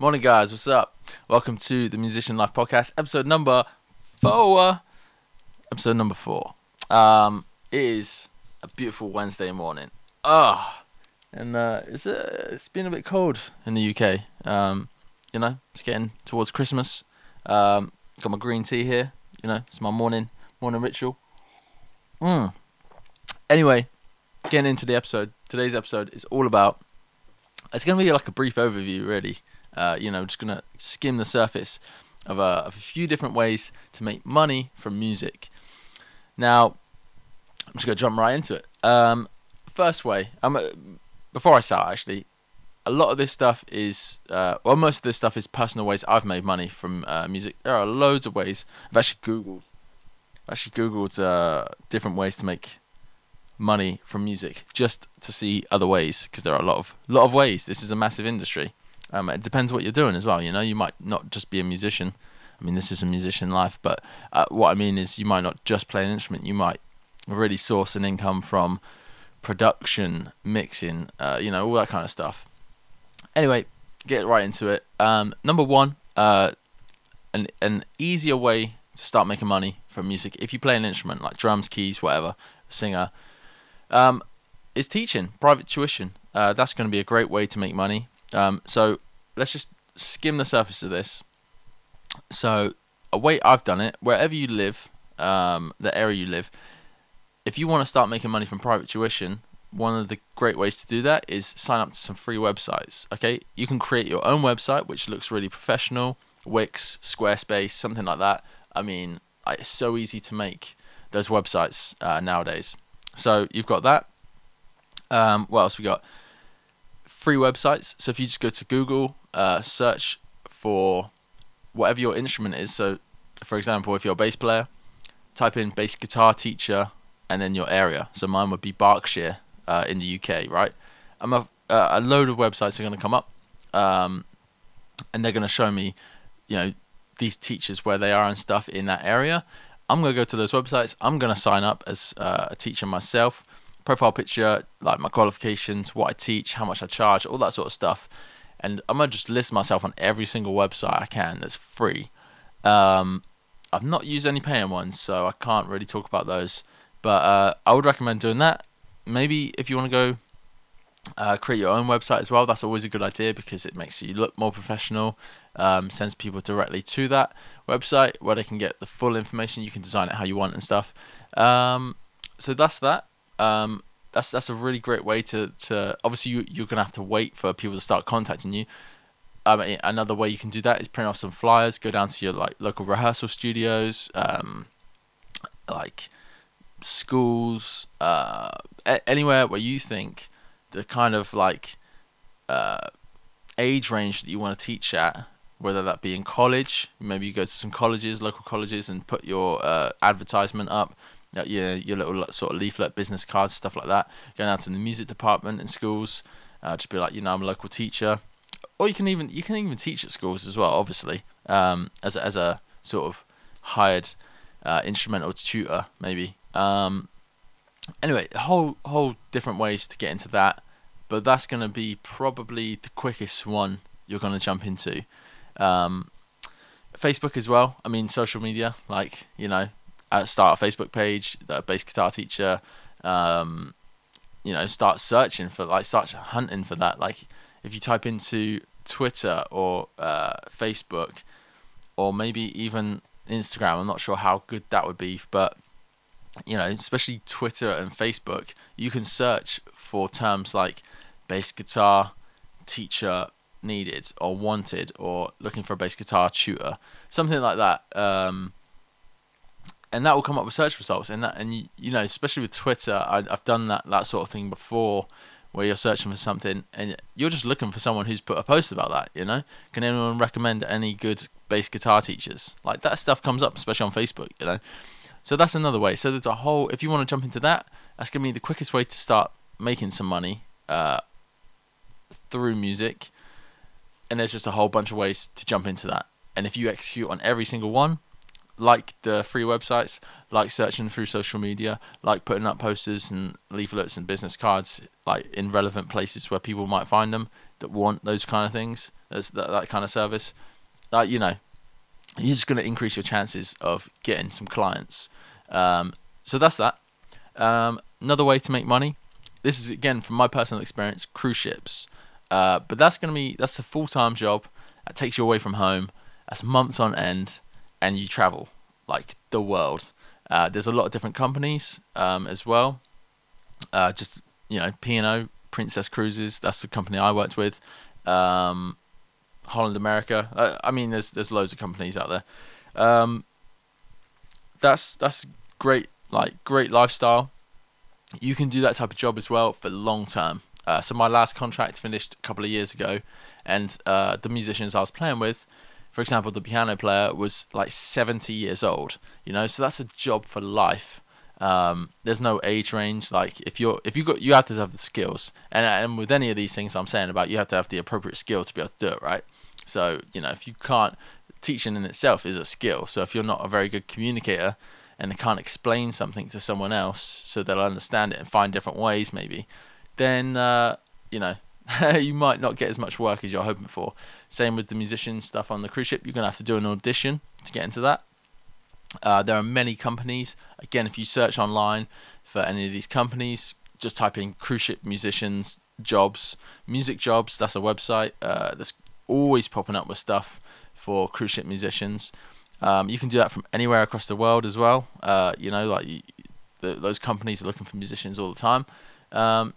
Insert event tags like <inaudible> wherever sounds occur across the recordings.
Morning, guys. What's up? Welcome to the Musician Life Podcast, episode number four. Episode number four. Um, it is a beautiful Wednesday morning. Ah, and uh, it's uh, it's been a bit cold in the UK. Um, you know, it's getting towards Christmas. Um, got my green tea here. You know, it's my morning morning ritual. Mm. Anyway, getting into the episode. Today's episode is all about. It's going to be like a brief overview, really. Uh, you know, just to skim the surface of a, of a few different ways to make money from music. Now, I'm just to jump right into it. Um, first way, um, uh, before I start, actually, a lot of this stuff is, uh, well, most of this stuff is personal ways I've made money from uh, music. There are loads of ways. I've actually Googled, actually Googled uh, different ways to make money from music just to see other ways because there are a lot of lot of ways. This is a massive industry. Um, it depends what you're doing as well. You know, you might not just be a musician. I mean, this is a musician life, but uh, what I mean is you might not just play an instrument. You might really source an income from production, mixing, uh, you know, all that kind of stuff. Anyway, get right into it. Um, number one, uh, an an easier way to start making money from music if you play an instrument like drums, keys, whatever, singer, um, is teaching private tuition. Uh, that's going to be a great way to make money. Um, so let's just skim the surface of this. So a way I've done it, wherever you live, um, the area you live, if you want to start making money from private tuition, one of the great ways to do that is sign up to some free websites. Okay, you can create your own website which looks really professional, Wix, Squarespace, something like that. I mean, it's so easy to make those websites uh, nowadays. So you've got that. Um, what else we got? Free websites. So if you just go to Google, uh, search for whatever your instrument is. So, for example, if you're a bass player, type in bass guitar teacher and then your area. So mine would be Berkshire uh, in the UK, right? I'm a, uh, a load of websites are going to come up, um, and they're going to show me, you know, these teachers where they are and stuff in that area. I'm going to go to those websites. I'm going to sign up as uh, a teacher myself. Profile picture, like my qualifications, what I teach, how much I charge, all that sort of stuff. And I'm to just list myself on every single website I can that's free. Um, I've not used any paying ones, so I can't really talk about those. But uh, I would recommend doing that. Maybe if you want to go uh, create your own website as well, that's always a good idea because it makes you look more professional. Um, sends people directly to that website where they can get the full information. You can design it how you want and stuff. Um, so that's that. Um, that's that's a really great way to, to obviously you, you're gonna have to wait for people to start contacting you. Um, another way you can do that is print off some flyers, go down to your like local rehearsal studios, um, like schools, uh, a- anywhere where you think the kind of like uh, age range that you want to teach at, whether that be in college, maybe you go to some colleges, local colleges, and put your uh, advertisement up, your your little sort of leaflet, business cards, stuff like that. Going out to the music department in schools, uh, just be like, you know, I'm a local teacher, or you can even you can even teach at schools as well, obviously, um, as a, as a sort of hired uh, instrumental tutor, maybe. Um, anyway, whole whole different ways to get into that, but that's going to be probably the quickest one you're going to jump into. Um, Facebook as well. I mean, social media, like you know, start a Facebook page, the bass guitar teacher. Um, you know, start searching for like start hunting for that. Like if you type into Twitter or uh, Facebook, or maybe even Instagram. I'm not sure how good that would be, but you know, especially Twitter and Facebook, you can search for terms like bass guitar teacher needed or wanted or looking for a bass guitar tutor, something like that. Um, and that will come up with search results. And that, and you, you know, especially with Twitter, I, I've done that that sort of thing before, where you're searching for something and you're just looking for someone who's put a post about that. You know, can anyone recommend any good bass guitar teachers? Like that stuff comes up, especially on Facebook. You know. So that's another way. So there's a whole. If you want to jump into that, that's gonna be the quickest way to start making some money uh, through music. And there's just a whole bunch of ways to jump into that. And if you execute on every single one, like the free websites, like searching through social media, like putting up posters and leaflets and business cards, like in relevant places where people might find them that want those kind of things, that, that kind of service. Like you know, you're just going to increase your chances of getting some clients. Um, so that's that. Um, another way to make money. This is again from my personal experience, cruise ships. Uh, but that's going to be that's a full time job. That takes you away from home. That's months on end, and you travel like the world. Uh, there's a lot of different companies um, as well. Uh, just you know, P and O Princess Cruises. That's the company I worked with. Um, Holland America. Uh, I mean, there's there's loads of companies out there. Um, that's that's great, like great lifestyle. You can do that type of job as well for long term. Uh, so my last contract finished a couple of years ago, and uh, the musicians I was playing with, for example, the piano player was like 70 years old. You know, so that's a job for life. Um, there's no age range. Like if you're if you got you have to have the skills, and and with any of these things I'm saying about, you have to have the appropriate skill to be able to do it, right? So you know if you can't, teaching in itself is a skill. So if you're not a very good communicator and can't explain something to someone else so they'll understand it and find different ways maybe, then uh, you know <laughs> you might not get as much work as you're hoping for. Same with the musician stuff on the cruise ship. You're gonna have to do an audition to get into that. Uh, there are many companies. Again, if you search online for any of these companies, just type in cruise ship musicians jobs, music jobs. That's a website uh, that's always popping up with stuff for cruise ship musicians. Um, you can do that from anywhere across the world as well. Uh, you know, like the, those companies are looking for musicians all the time. Um,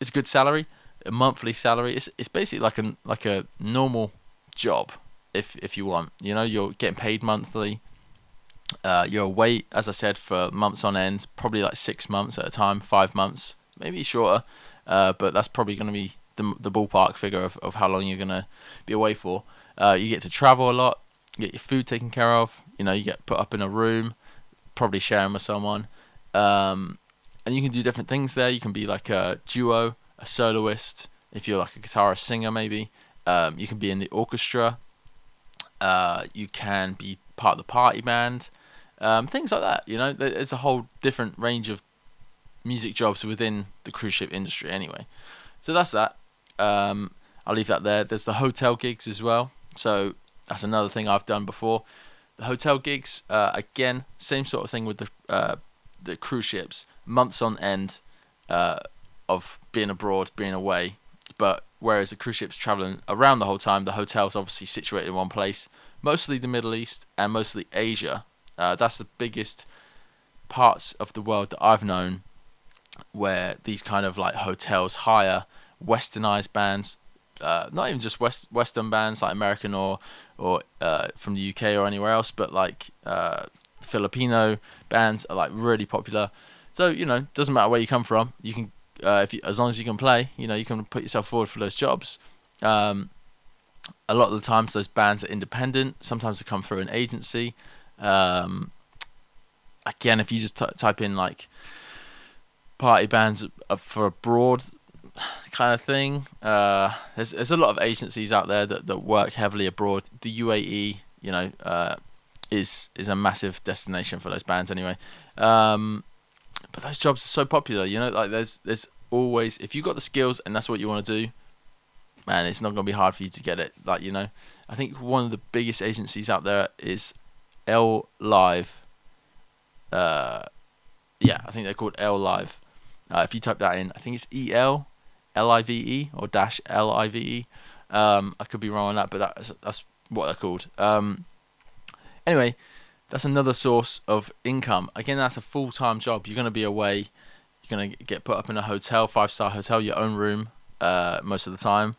it's a good salary, a monthly salary. It's it's basically like a like a normal job if if you want. You know, you're getting paid monthly. Uh, you're away, as I said, for months on end, probably like six months at a time, five months, maybe shorter. Uh, but that's probably going to be the, the ballpark figure of, of how long you're going to be away for. Uh, you get to travel a lot, get your food taken care of. You know, you get put up in a room, probably sharing with someone. Um, and you can do different things there. You can be like a duo, a soloist, if you're like a guitarist singer, maybe. Um, you can be in the orchestra. Uh, you can be part of the party band. Um, things like that. You know, there's a whole different range of music jobs within the cruise ship industry, anyway. So that's that. Um, I'll leave that there. There's the hotel gigs as well. So that's another thing I've done before. The hotel gigs, uh, again, same sort of thing with the uh, the cruise ships. Months on end uh, of being abroad, being away. But whereas the cruise ship's traveling around the whole time, the hotel's obviously situated in one place. Mostly the Middle East and mostly Asia. Uh, that's the biggest parts of the world that I've known where these kind of like hotels hire westernized bands uh, not even just west western bands like American or or uh, from the UK or anywhere else, but like uh, Filipino bands are like really popular. So you know, doesn't matter where you come from, you can uh, if you, as long as you can play, you know, you can put yourself forward for those jobs. Um, a lot of the times, those bands are independent. Sometimes they come through an agency. Um, again, if you just t- type in like party bands for abroad, kind of thing. Uh, there's there's a lot of agencies out there that, that work heavily abroad. The UAE, you know, uh, is is a massive destination for those bands anyway. Um, but those jobs are so popular, you know. Like there's there's always if you got the skills and that's what you want to do, man, it's not gonna be hard for you to get it. Like you know, I think one of the biggest agencies out there is L Live. Uh, yeah, I think they're called L Live. Uh, if you type that in, I think it's E L L I V E or dash L I V E. Um, I could be wrong on that, but that's that's what they're called. Um, anyway, that's another source of income. Again, that's a full time job. You're going to be away. You're going to get put up in a hotel, five star hotel, your own room uh, most of the time,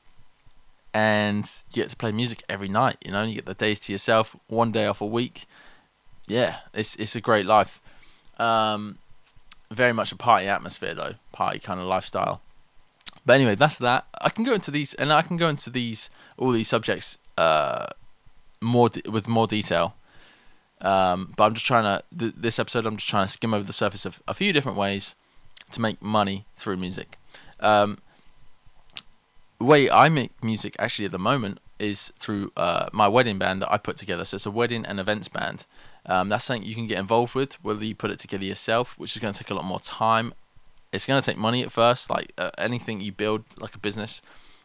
and you get to play music every night. You know, you get the days to yourself, one day off a week. Yeah, it's it's a great life. Um, very much a party atmosphere though, party kind of lifestyle. But anyway, that's that. I can go into these, and I can go into these all these subjects uh, more de- with more detail. Um, but I'm just trying to th- this episode. I'm just trying to skim over the surface of a few different ways to make money through music. Um, the way I make music actually at the moment is through uh, my wedding band that I put together. So it's a wedding and events band. Um, that's something you can get involved with, whether you put it together yourself, which is going to take a lot more time. It's going to take money at first, like uh, anything you build, like a business,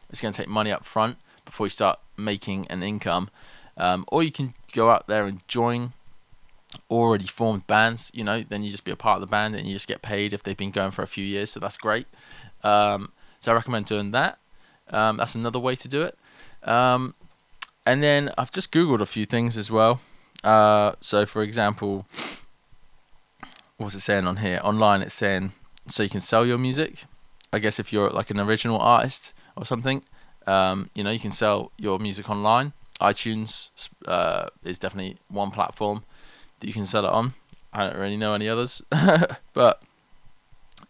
it's going to take money up front before you start making an income. Um, or you can go out there and join already formed bands, you know, then you just be a part of the band and you just get paid if they've been going for a few years. So that's great. Um, so I recommend doing that. Um, that's another way to do it. Um, and then I've just Googled a few things as well. Uh, so, for example, what's it saying on here? Online, it's saying so you can sell your music. I guess if you're like an original artist or something, um, you know, you can sell your music online. iTunes uh, is definitely one platform that you can sell it on. I don't really know any others, <laughs> but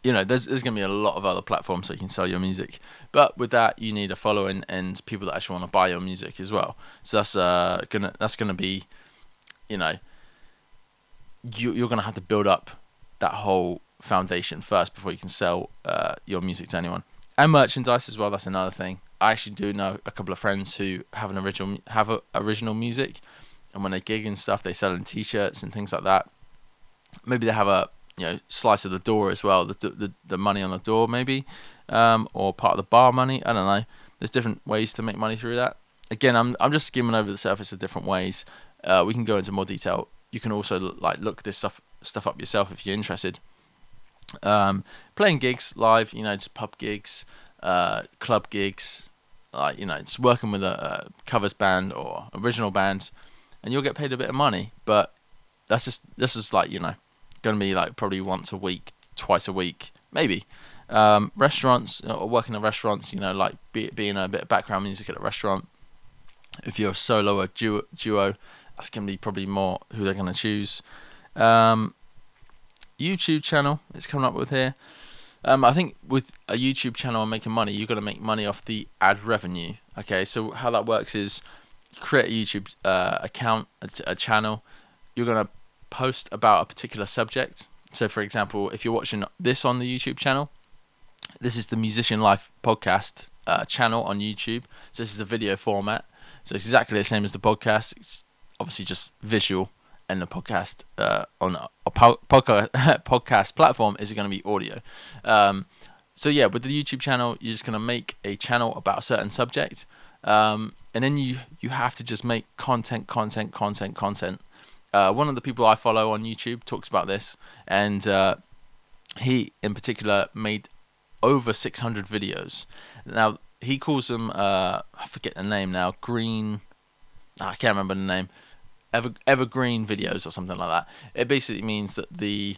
you know, there's there's gonna be a lot of other platforms so you can sell your music. But with that, you need a following and people that actually want to buy your music as well. So that's uh gonna that's gonna be, you know, you you're gonna have to build up that whole foundation first before you can sell uh, your music to anyone. And merchandise as well. That's another thing. I actually do know a couple of friends who have an original have a, original music, and when they gig and stuff, they sell in t-shirts and things like that. Maybe they have a you know slice of the door as well, the the, the money on the door maybe, um, or part of the bar money. I don't know. There's different ways to make money through that. Again, I'm I'm just skimming over the surface of different ways. Uh, we can go into more detail. You can also like look this stuff stuff up yourself if you're interested. Um, playing gigs live, you know, just pub gigs, uh, club gigs, like you know, just working with a, a covers band or original band, and you'll get paid a bit of money. But that's just this is like you know going to be like probably once a week, twice a week, maybe. Um, restaurants or working in restaurants, you know, like be, being a bit of background music at a restaurant. If you're a solo or duo, duo that's going to be probably more who they're going to choose. Um, YouTube channel it's coming up with here. Um, I think with a YouTube channel and making money, you're going to make money off the ad revenue. Okay, so how that works is create a YouTube uh, account, a, a channel. You're going to post about a particular subject. So, for example, if you're watching this on the YouTube channel, this is the Musician Life podcast uh, channel on YouTube. So, this is the video format. So, it's exactly the same as the podcast. It's obviously just visual, and the podcast uh, on a po- <laughs> podcast platform is going to be audio. Um, so, yeah, with the YouTube channel, you're just going to make a channel about a certain subject. Um, and then you you have to just make content, content, content, content uh, one of the people I follow on YouTube talks about this, and uh, he in particular made over 600 videos. Now he calls them uh, I forget the name now. Green, I can't remember the name. Ever evergreen videos or something like that. It basically means that the,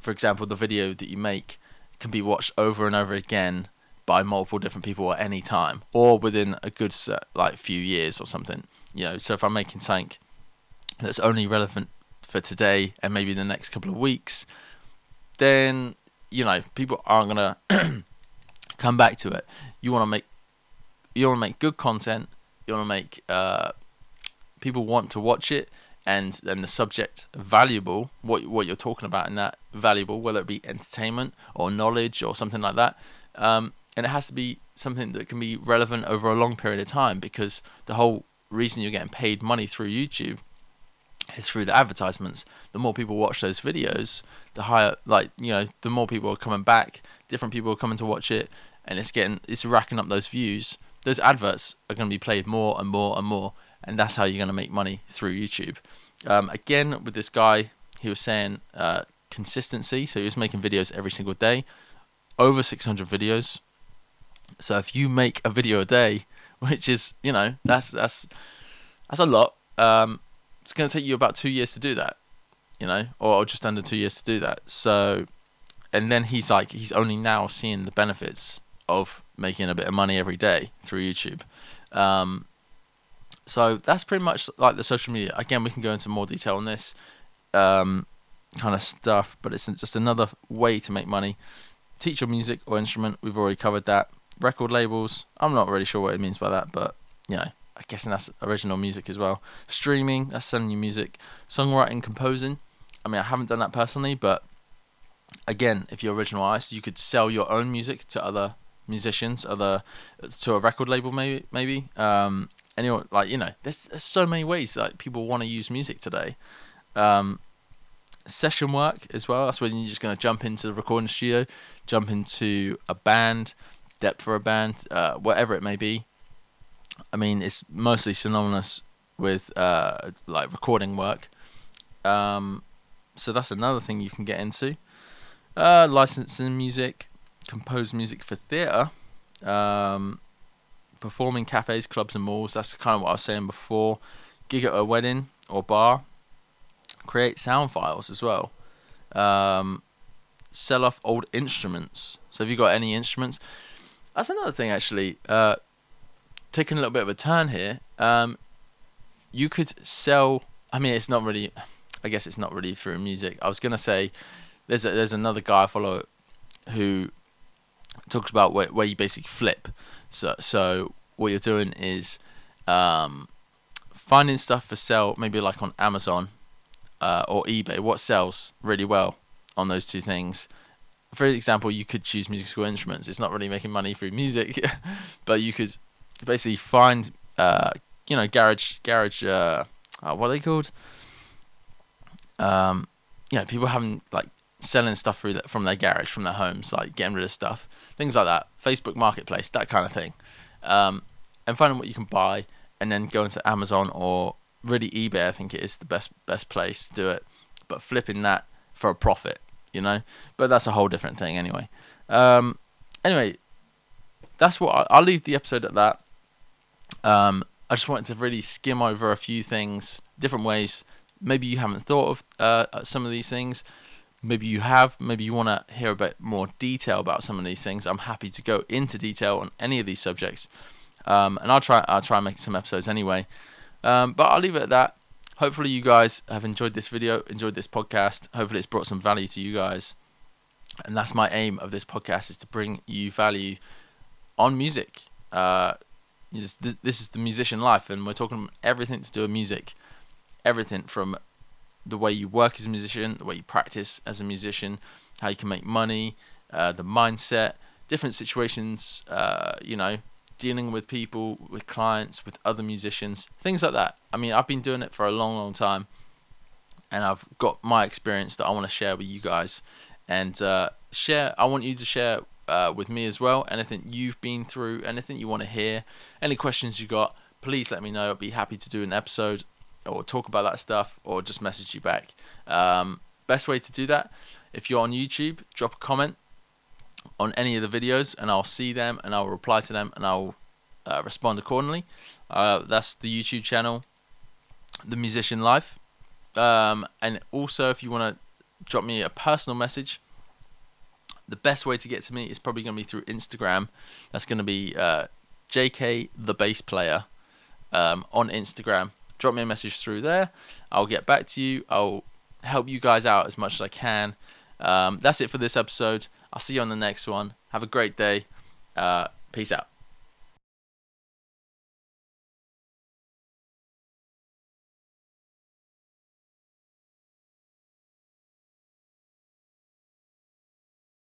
for example, the video that you make can be watched over and over again by multiple different people at any time, or within a good set, like few years or something. You know, so if I'm making something that's only relevant for today and maybe the next couple of weeks, then you know people aren't gonna <clears throat> come back to it. You want to make you want to make good content. You want to make uh, people want to watch it, and then the subject valuable. What what you're talking about in that valuable, whether it be entertainment or knowledge or something like that. Um, and it has to be something that can be relevant over a long period of time because the whole reason you're getting paid money through YouTube is through the advertisements. The more people watch those videos, the higher, like you know, the more people are coming back. Different people are coming to watch it, and it's getting, it's racking up those views. Those adverts are going to be played more and more and more, and that's how you're going to make money through YouTube. Um, again, with this guy, he was saying uh, consistency. So he was making videos every single day, over 600 videos. So if you make a video a day, <laughs> which is you know that's that's that's a lot. Um, it's going to take you about two years to do that, you know, or just under two years to do that. So, and then he's like, he's only now seeing the benefits of making a bit of money every day through YouTube. Um, so that's pretty much like the social media. Again, we can go into more detail on this um, kind of stuff, but it's just another way to make money. Teach your music or instrument. We've already covered that. Record labels. I'm not really sure what it means by that, but you know, I guess that's original music as well. Streaming, that's selling you music. Songwriting, composing. I mean, I haven't done that personally, but again, if you're original artist, you could sell your own music to other musicians, other to a record label, maybe, maybe. Um, anyone like you know, there's, there's so many ways like people want to use music today. Um, session work as well. That's when you're just going to jump into the recording studio, jump into a band, depth for a band, uh, whatever it may be. I mean, it's mostly synonymous with uh, like recording work. Um, so that's another thing you can get into. Uh, licensing music, compose music for theatre, um, performing cafes, clubs, and malls. That's kind of what I was saying before. Gig at a wedding or bar. Create sound files as well. Um, sell off old instruments. So have you got any instruments? That's another thing actually. Uh, taking a little bit of a turn here. Um, you could sell. I mean, it's not really. I guess it's not really through music. I was gonna say there's a, there's another guy I follow who talks about where, where you basically flip. So so what you're doing is um, finding stuff for sale, maybe like on Amazon uh, or eBay. What sells really well on those two things? For example, you could choose musical instruments. It's not really making money through music, <laughs> but you could basically find uh, you know garage garage uh, uh, what are they called? Um, you know, people having like selling stuff through that from their garage, from their homes, like getting rid of stuff, things like that. Facebook Marketplace, that kind of thing, um, and finding what you can buy, and then going to Amazon or really eBay. I think it is the best best place to do it, but flipping that for a profit, you know. But that's a whole different thing, anyway. Um, anyway, that's what I, I'll leave the episode at that. Um, I just wanted to really skim over a few things, different ways. Maybe you haven't thought of uh, some of these things. Maybe you have. Maybe you want to hear a bit more detail about some of these things. I'm happy to go into detail on any of these subjects, um, and I'll try. I'll try and make some episodes anyway. Um, but I'll leave it at that. Hopefully, you guys have enjoyed this video, enjoyed this podcast. Hopefully, it's brought some value to you guys. And that's my aim of this podcast is to bring you value on music. Uh, this is the musician life, and we're talking everything to do with music. Everything from the way you work as a musician, the way you practice as a musician, how you can make money, uh, the mindset, different situations, uh, you know, dealing with people, with clients, with other musicians, things like that. I mean, I've been doing it for a long, long time, and I've got my experience that I want to share with you guys, and uh, share. I want you to share uh, with me as well. Anything you've been through, anything you want to hear, any questions you got, please let me know. I'd be happy to do an episode or talk about that stuff or just message you back. Um, best way to do that, if you're on YouTube, drop a comment on any of the videos and I'll see them and I'll reply to them and I'll uh, respond accordingly. Uh, that's the YouTube channel, The Musician Life. Um, and also, if you want to drop me a personal message, the best way to get to me is probably going to be through Instagram. That's going to be uh, JK the bass player um, on Instagram. Drop me a message through there. I'll get back to you. I'll help you guys out as much as I can. Um, that's it for this episode. I'll see you on the next one. Have a great day. Uh, peace out.